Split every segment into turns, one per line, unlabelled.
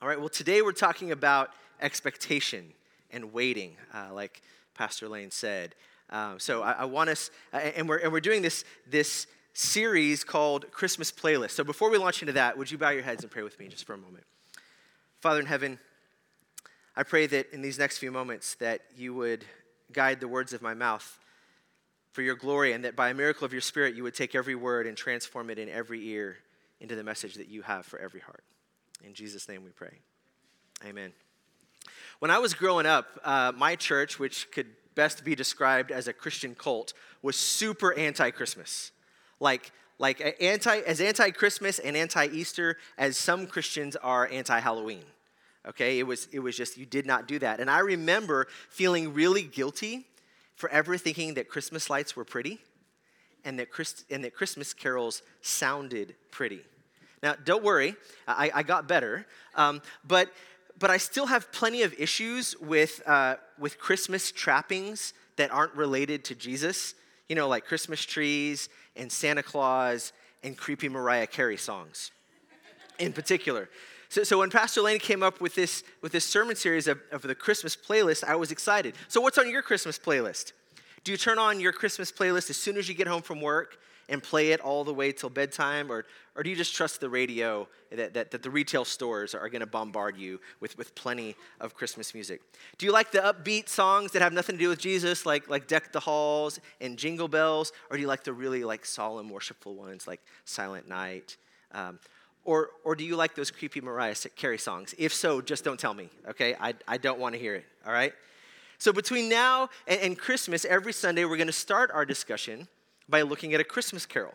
All right, well, today we're talking about expectation and waiting, uh, like Pastor Lane said. Um, so I, I, want us, uh, and, we're, and we're doing this, this series called Christmas Playlist. So before we launch into that, would you bow your heads and pray with me just for a moment? Father in heaven, I pray that in these next few moments that you would guide the words of my mouth for your glory and that by a miracle of your spirit you would take every word and transform it in every ear into the message that you have for every heart. In Jesus' name we pray. Amen. When I was growing up, uh, my church, which could best be described as a Christian cult, was super anti Christmas. Like, like anti, as anti Christmas and anti Easter as some Christians are anti Halloween. Okay, it was, it was just, you did not do that. And I remember feeling really guilty for ever thinking that Christmas lights were pretty and that, Christ, and that Christmas carols sounded pretty. Now, don't worry, I, I got better. Um, but, but I still have plenty of issues with, uh, with Christmas trappings that aren't related to Jesus. You know, like Christmas trees and Santa Claus and creepy Mariah Carey songs in particular. So, so when Pastor Lane came up with this, with this sermon series of, of the Christmas playlist, I was excited. So, what's on your Christmas playlist? Do you turn on your Christmas playlist as soon as you get home from work and play it all the way till bedtime? Or, or do you just trust the radio that, that, that the retail stores are going to bombard you with, with plenty of Christmas music? Do you like the upbeat songs that have nothing to do with Jesus, like, like Deck the Halls and Jingle Bells? Or do you like the really like solemn, worshipful ones like Silent Night? Um, or, or do you like those creepy Mariah Carey songs? If so, just don't tell me, okay? I, I don't want to hear it, all right? So between now and, and Christmas, every Sunday, we're going to start our discussion by looking at a Christmas carol.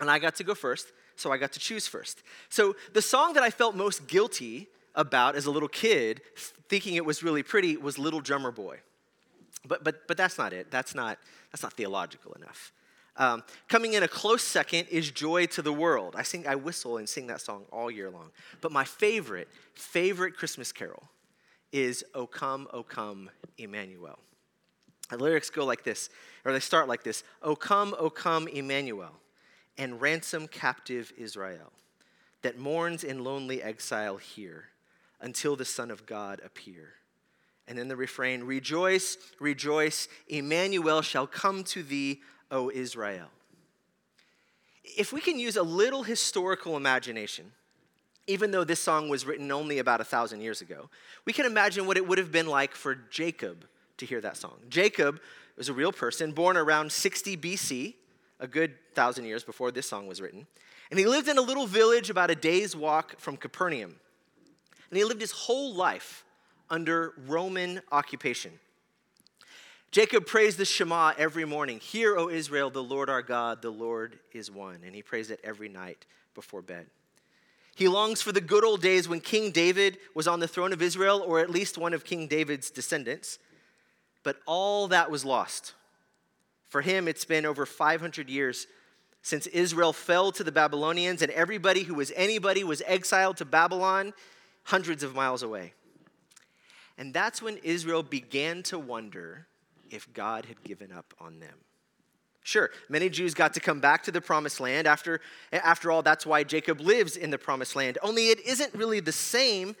And I got to go first, so I got to choose first. So the song that I felt most guilty about as a little kid, thinking it was really pretty, was Little Drummer Boy. But, but, but that's not it. That's not, that's not theological enough. Um, coming in a close second is Joy to the World. I sing, I whistle and sing that song all year long. But my favorite, favorite Christmas carol is O Come, O Come, Emmanuel. The lyrics go like this, or they start like this O come, O come, Emmanuel, and ransom captive Israel that mourns in lonely exile here until the Son of God appear. And then the refrain Rejoice, rejoice, Emmanuel shall come to thee O Israel. If we can use a little historical imagination, even though this song was written only about a thousand years ago, we can imagine what it would have been like for Jacob to hear that song. Jacob was a real person, born around 60 BC, a good thousand years before this song was written. And he lived in a little village about a day's walk from Capernaum. And he lived his whole life under Roman occupation. Jacob prays the Shema every morning Hear, O Israel, the Lord our God, the Lord is one. And he prays it every night before bed. He longs for the good old days when King David was on the throne of Israel, or at least one of King David's descendants. But all that was lost. For him, it's been over 500 years since Israel fell to the Babylonians, and everybody who was anybody was exiled to Babylon, hundreds of miles away. And that's when Israel began to wonder if God had given up on them. Sure, many Jews got to come back to the promised land. After, after all, that's why Jacob lives in the promised land. Only it isn't really the same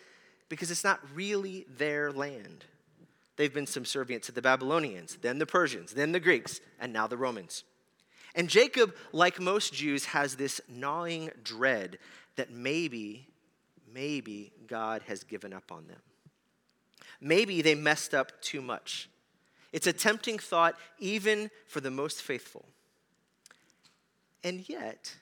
because it's not really their land. They've been subservient to the Babylonians, then the Persians, then the Greeks, and now the Romans. And Jacob, like most Jews, has this gnawing dread that maybe, maybe God has given up on them. Maybe they messed up too much. It's a tempting thought, even for the most faithful. And yet,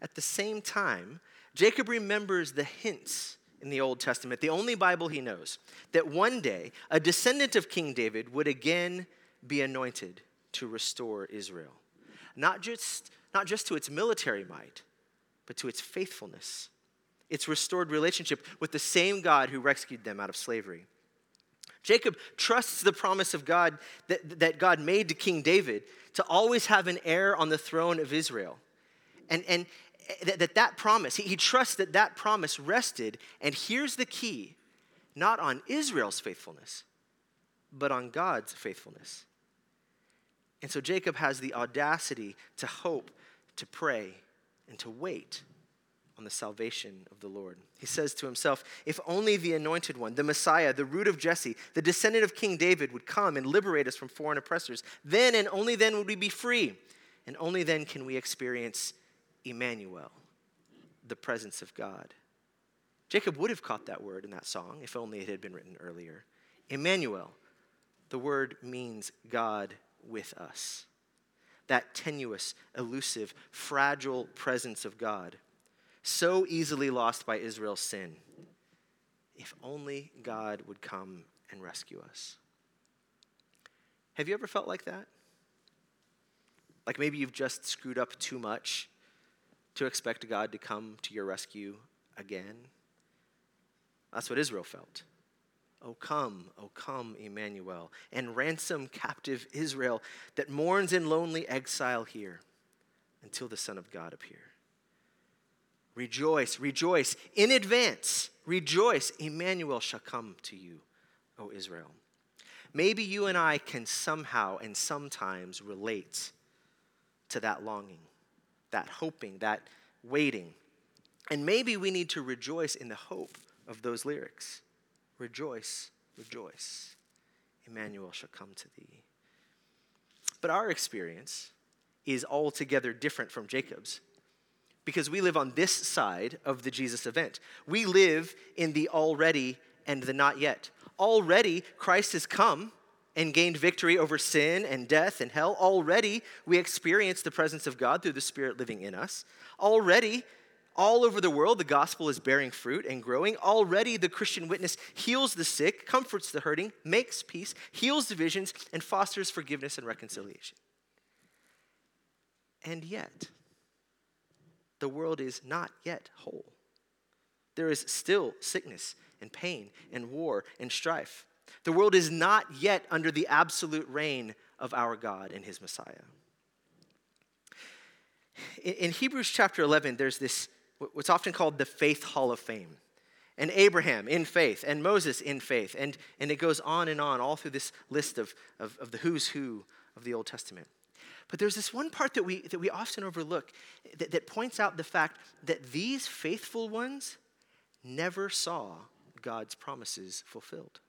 at the same time, Jacob remembers the hints in the Old Testament, the only Bible he knows, that one day a descendant of King David would again be anointed to restore Israel. Not just, not just to its military might, but to its faithfulness, its restored relationship with the same God who rescued them out of slavery. Jacob trusts the promise of God that, that God made to King David to always have an heir on the throne of Israel. And, and that, that, that promise, he, he trusts that that promise rested, and here's the key not on Israel's faithfulness, but on God's faithfulness. And so Jacob has the audacity to hope, to pray, and to wait on the salvation of the Lord. He says to himself, If only the anointed one, the Messiah, the root of Jesse, the descendant of King David, would come and liberate us from foreign oppressors, then and only then would we be free. And only then can we experience Emmanuel, the presence of God. Jacob would have caught that word in that song if only it had been written earlier. Emmanuel, the word means God with us. That tenuous, elusive, fragile presence of God, so easily lost by Israel's sin. If only God would come and rescue us. Have you ever felt like that? Like maybe you've just screwed up too much to expect God to come to your rescue again. That's what Israel felt. Oh, come, oh, come, Emmanuel, and ransom captive Israel that mourns in lonely exile here until the Son of God appear. Rejoice, rejoice in advance. Rejoice, Emmanuel shall come to you, O Israel. Maybe you and I can somehow and sometimes relate to that longing, that hoping, that waiting. And maybe we need to rejoice in the hope of those lyrics. Rejoice, rejoice. Emmanuel shall come to thee. But our experience is altogether different from Jacob's because we live on this side of the Jesus event. We live in the already and the not yet. Already, Christ has come and gained victory over sin and death and hell. Already, we experience the presence of God through the Spirit living in us. Already, all over the world, the gospel is bearing fruit and growing. Already, the Christian witness heals the sick, comforts the hurting, makes peace, heals divisions, and fosters forgiveness and reconciliation. And yet, the world is not yet whole. There is still sickness and pain and war and strife. The world is not yet under the absolute reign of our God and his Messiah. In Hebrews chapter 11, there's this, what's often called the Faith Hall of Fame. And Abraham in faith, and Moses in faith. And, and it goes on and on, all through this list of, of, of the who's who of the Old Testament. But there's this one part that we, that we often overlook that, that points out the fact that these faithful ones never saw God's promises fulfilled.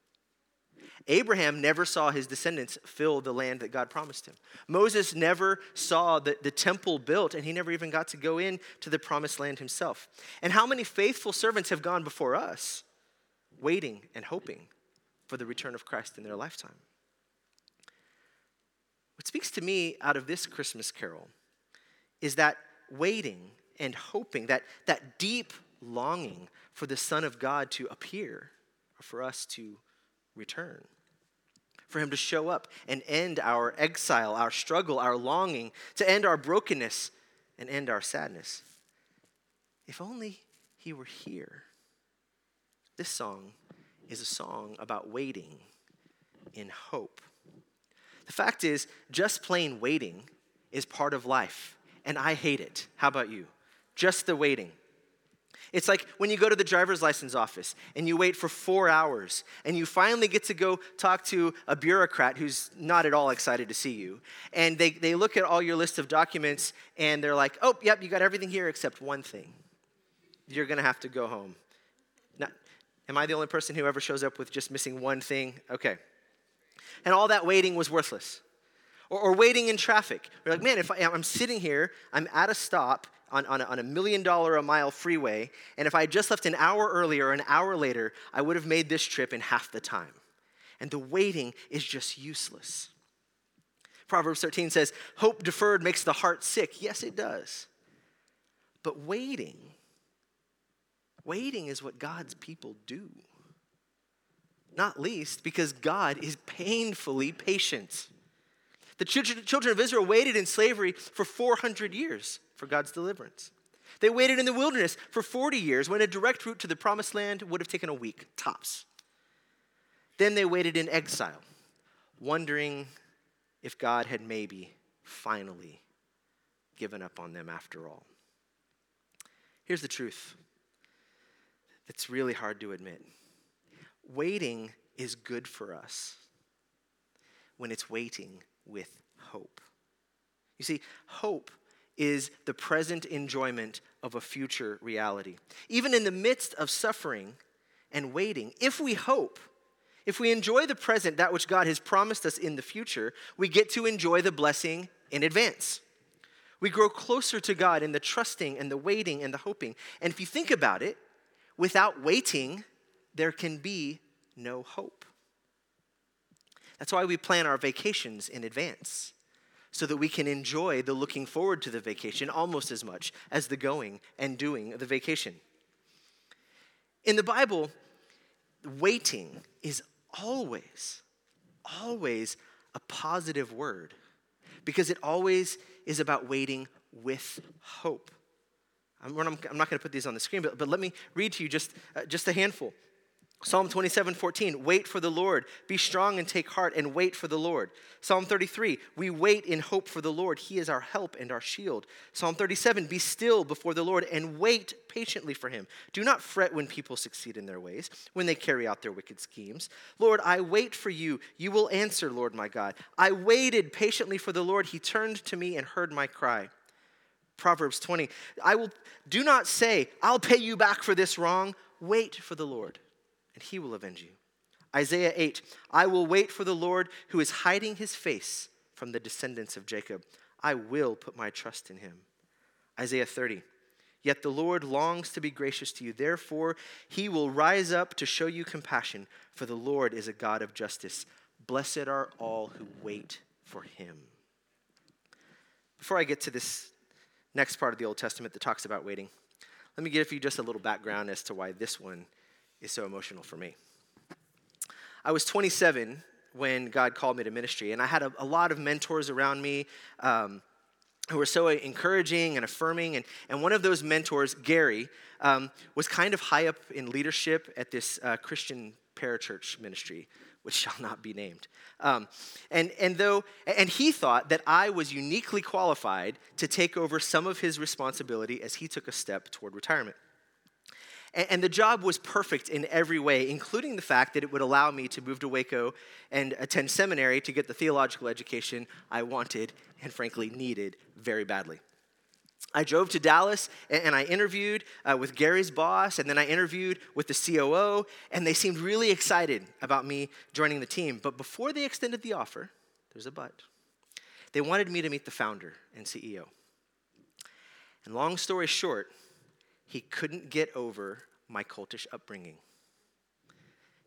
Abraham never saw his descendants fill the land that God promised him. Moses never saw the, the temple built, and he never even got to go in to the promised land himself. And how many faithful servants have gone before us, waiting and hoping for the return of Christ in their lifetime? What speaks to me out of this Christmas carol is that waiting and hoping, that, that deep longing for the Son of God to appear, for us to return, for him to show up and end our exile, our struggle, our longing, to end our brokenness and end our sadness. If only he were here. This song is a song about waiting in hope. The fact is, just plain waiting is part of life, and I hate it. How about you? Just the waiting. It's like when you go to the driver's license office and you wait for four hours and you finally get to go talk to a bureaucrat who's not at all excited to see you. And they, they look at all your list of documents and they're like, oh, yep, you got everything here except one thing. You're going to have to go home. Now, am I the only person who ever shows up with just missing one thing? Okay. And all that waiting was worthless. Or, or waiting in traffic. You're like, man, if I, I'm sitting here, I'm at a stop, on, on, a, on a million dollar a mile freeway, and if I had just left an hour earlier or an hour later, I would have made this trip in half the time. And the waiting is just useless. Proverbs 13 says, Hope deferred makes the heart sick. Yes, it does. But waiting, waiting is what God's people do. Not least because God is painfully patient. The children of Israel waited in slavery for 400 years for God's deliverance. They waited in the wilderness for 40 years when a direct route to the promised land would have taken a week, tops. Then they waited in exile, wondering if God had maybe finally given up on them after all. Here's the truth it's really hard to admit waiting is good for us when it's waiting with hope. You see, hope is the present enjoyment of a future reality. Even in the midst of suffering and waiting, if we hope, if we enjoy the present, that which God has promised us in the future, we get to enjoy the blessing in advance. We grow closer to God in the trusting and the waiting and the hoping. And if you think about it, without waiting, there can be no hope. That's why we plan our vacations in advance, so that we can enjoy the looking forward to the vacation almost as much as the going and doing of the vacation. In the Bible, waiting is always, always a positive word because it always is about waiting with hope. I'm, I'm not going to put these on the screen, but, but let me read to you just, uh, just a handful. Psalm 27, 14, wait for the Lord. Be strong and take heart and wait for the Lord. Psalm 33, we wait in hope for the Lord. He is our help and our shield. Psalm 37, be still before the Lord and wait patiently for him. Do not fret when people succeed in their ways, when they carry out their wicked schemes. Lord, I wait for you. You will answer, Lord my God. I waited patiently for the Lord. He turned to me and heard my cry. Proverbs 20, I will do not say, I'll pay you back for this wrong. Wait for the Lord and he will avenge you. Isaiah 8 I will wait for the Lord who is hiding his face from the descendants of Jacob. I will put my trust in him. Isaiah 30 Yet the Lord longs to be gracious to you. Therefore, he will rise up to show you compassion, for the Lord is a God of justice. Blessed are all who wait for him. Before I get to this next part of the Old Testament that talks about waiting, let me give you just a little background as to why this one is so emotional for me. I was 27 when God called me to ministry, and I had a, a lot of mentors around me um, who were so encouraging and affirming. And, and one of those mentors, Gary, um, was kind of high up in leadership at this uh, Christian parachurch ministry, which shall not be named. Um, and, and though, and he thought that I was uniquely qualified to take over some of his responsibility as he took a step toward retirement. And the job was perfect in every way, including the fact that it would allow me to move to Waco and attend seminary to get the theological education I wanted and, frankly, needed very badly. I drove to Dallas and I interviewed uh, with Gary's boss, and then I interviewed with the COO, and they seemed really excited about me joining the team. But before they extended the offer, there's a but, they wanted me to meet the founder and CEO. And long story short, he couldn't get over my cultish upbringing.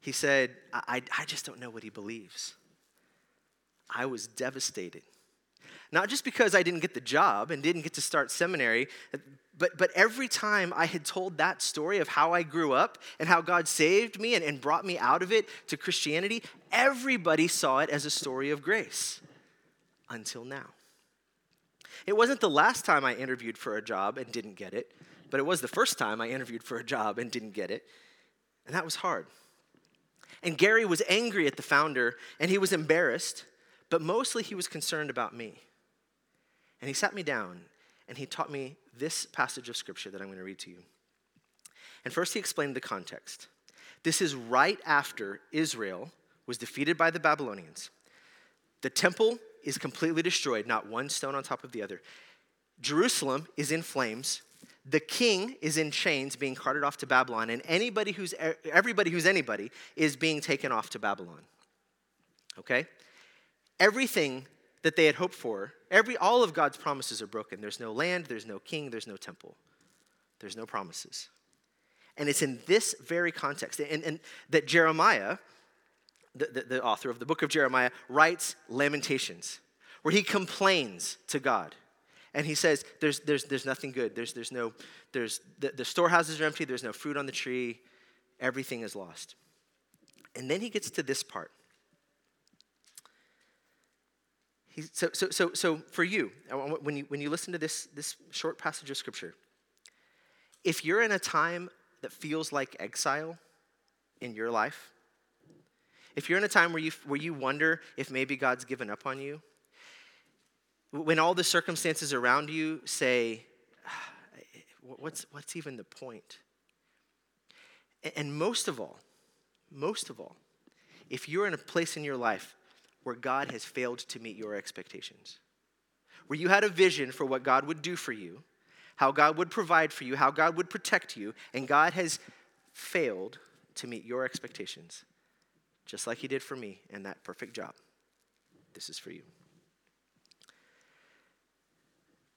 He said, I, I, just don't know what he believes. I was devastated. Not just because I didn't get the job and didn't get to start seminary, but, but every time I had told that story of how I grew up and how God saved me and, and brought me out of it to Christianity, everybody saw it as a story of grace until now. It wasn't the last time I interviewed for a job and didn't get it but it was the first time I interviewed for a job and didn't get it. And that was hard. And Gary was angry at the founder and he was embarrassed, but mostly he was concerned about me. And he sat me down and he taught me this passage of scripture that I'm going to read to you. And first, he explained the context. This is right after Israel was defeated by the Babylonians. The temple is completely destroyed, not one stone on top of the other. Jerusalem is in flames the king is in chains being carted off to Babylon, and anybody who's everybody who's anybody is being taken off to Babylon. Okay? Everything that they had hoped for, every all of God's promises are broken. There's no land, there's no king, there's no temple. There's no promises. And it's in this very context and, and that Jeremiah, the, the, the author of the book of Jeremiah, writes Lamentations, where he complains to God and he says there's, there's, there's nothing good. There's, there's no there's the, the storehouses are empty. There's no fruit on the tree. Everything is lost. And then he gets to this part. He, so, so, so, so for you when, you when you listen to this, this short passage of scripture if you're in a time that feels like exile in your life if you're in a time where you, where you wonder if maybe god's given up on you when all the circumstances around you say, ah, what's, what's even the point? And most of all, most of all, if you're in a place in your life where God has failed to meet your expectations, where you had a vision for what God would do for you, how God would provide for you, how God would protect you, and God has failed to meet your expectations, just like He did for me in that perfect job. This is for you.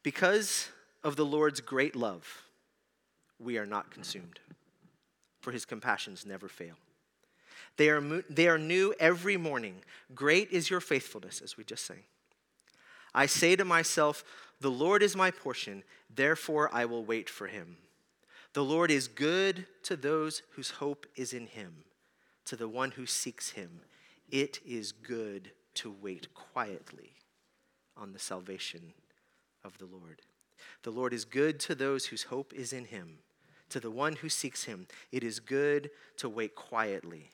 Because of the Lord's great love, we are not consumed, for His compassions never fail. They are, they are new every morning. Great is your faithfulness, as we just sang. I say to myself, The Lord is my portion, therefore I will wait for him. The Lord is good to those whose hope is in him, to the one who seeks him. It is good to wait quietly on the salvation of the Lord. The Lord is good to those whose hope is in him, to the one who seeks him. It is good to wait quietly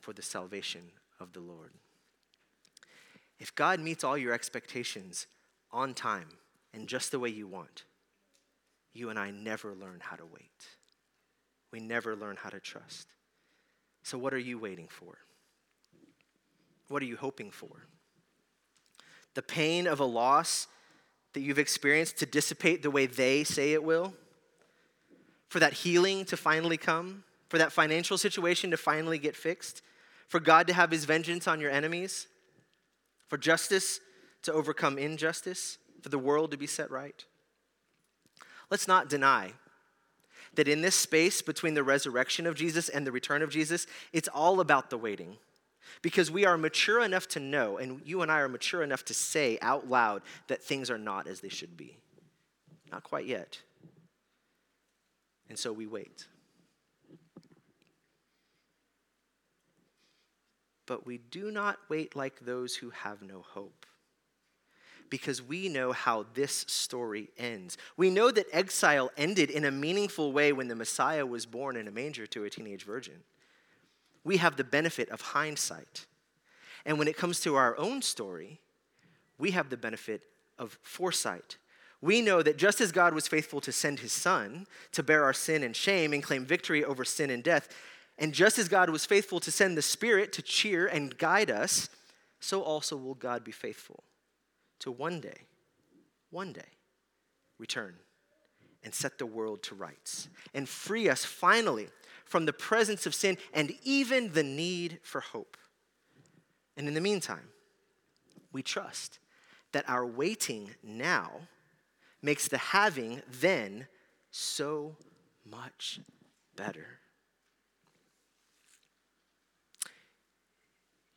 for the salvation of the Lord. If God meets all your expectations on time and just the way you want, you and I never learn how to wait. We never learn how to trust. So, what are you waiting for? What are you hoping for? The pain of a loss that you've experienced to dissipate the way they say it will? For that healing to finally come? For that financial situation to finally get fixed? for God to have his vengeance on your enemies, for justice to overcome injustice, for the world to be set right. Let's not deny that in this space between the resurrection of Jesus and the return of Jesus, it's all about the waiting. Because we are mature enough to know, and you and I are mature enough to say out loud that things are not as they should be. Not quite yet. And so we wait. But we do not wait like those who have no hope. Because we know how this story ends. We know that exile ended in a meaningful way when the Messiah was born in a manger to a teenage virgin. We have the benefit of hindsight. And when it comes to our own story, we have the benefit of foresight. We know that just as God was faithful to send his son to bear our sin and shame and claim victory over sin and death, and just as God was faithful to send the Spirit to cheer and guide us, so also will God be faithful to one day, one day, return and set the world to rights and free us finally from the presence of sin and even the need for hope. And in the meantime, we trust that our waiting now makes the having then so much better.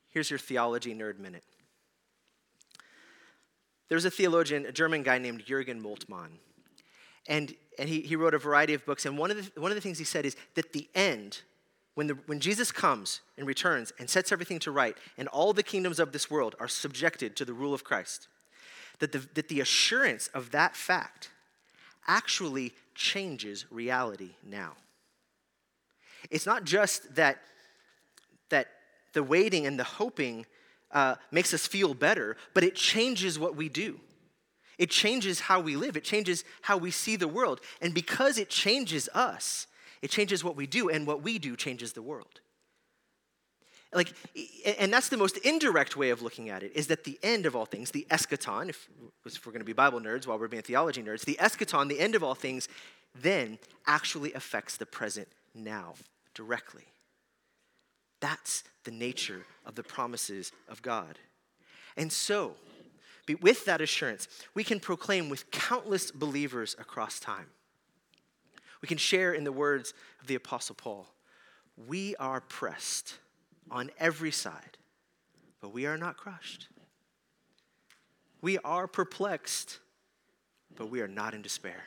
Here's your theology nerd minute. There's a theologian, a German guy named Jürgen Moltmann. And, and he, he wrote a variety of books. And one of, the, one of the things he said is that the end, when, the, when Jesus comes and returns and sets everything to right, and all the kingdoms of this world are subjected to the rule of Christ, that the, that the assurance of that fact actually changes reality now. It's not just that, that the waiting and the hoping uh, makes us feel better, but it changes what we do. It changes how we live, it changes how we see the world. And because it changes us, it changes what we do, and what we do changes the world. Like, and that's the most indirect way of looking at it is that the end of all things, the eschaton, if, if we're going to be Bible nerds while we're being theology nerds, the eschaton, the end of all things, then actually affects the present now directly. That's the nature of the promises of God. And so, with that assurance, we can proclaim with countless believers across time. We can share in the words of the Apostle Paul we are pressed on every side, but we are not crushed. We are perplexed, but we are not in despair.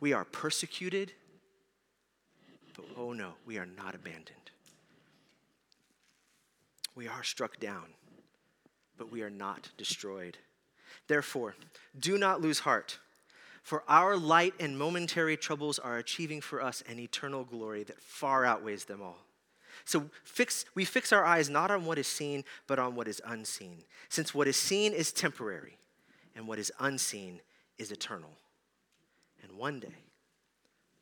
We are persecuted, but oh no, we are not abandoned. We are struck down, but we are not destroyed. Therefore, do not lose heart, for our light and momentary troubles are achieving for us an eternal glory that far outweighs them all. So fix, we fix our eyes not on what is seen, but on what is unseen, since what is seen is temporary, and what is unseen is eternal. And one day,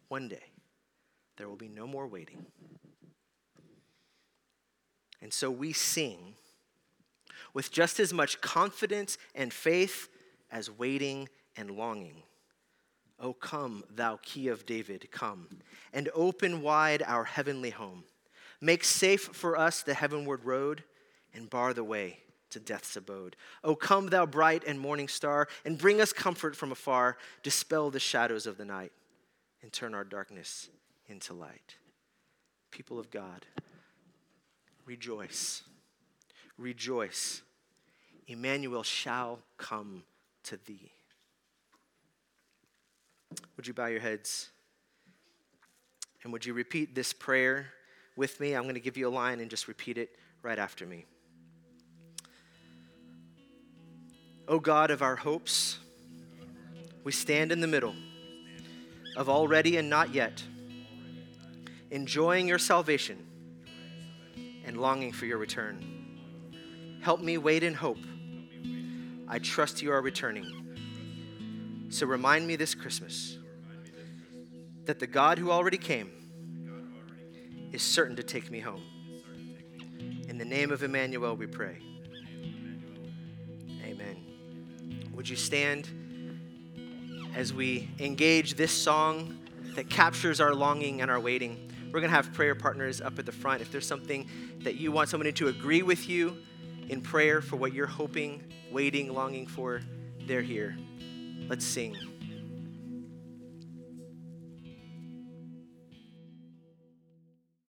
one day, there will be no more waiting. And so we sing with just as much confidence and faith as waiting and longing. O come, thou key of David, come, and open wide our heavenly home. Make safe for us the heavenward road, and bar the way to death's abode. O come, thou bright and morning star, and bring us comfort from afar. Dispel the shadows of the night, and turn our darkness into light. People of God, rejoice. Rejoice. Emmanuel shall come to thee. Would you bow your heads? And would you repeat this prayer with me? I'm going to give you a line and just repeat it right after me. O God of our hopes, we stand in the middle of already and not yet, enjoying your salvation and longing for your return. Help me wait in hope. I trust you are returning. So remind me this Christmas that the God who already came is certain to take me home. In the name of Emmanuel, we pray. Amen. Would you stand as we engage this song that captures our longing and our waiting? We're going to have prayer partners up at the front. If there's something that you want somebody to agree with you in prayer for what you're hoping, waiting, longing for, they're here. Let's sing.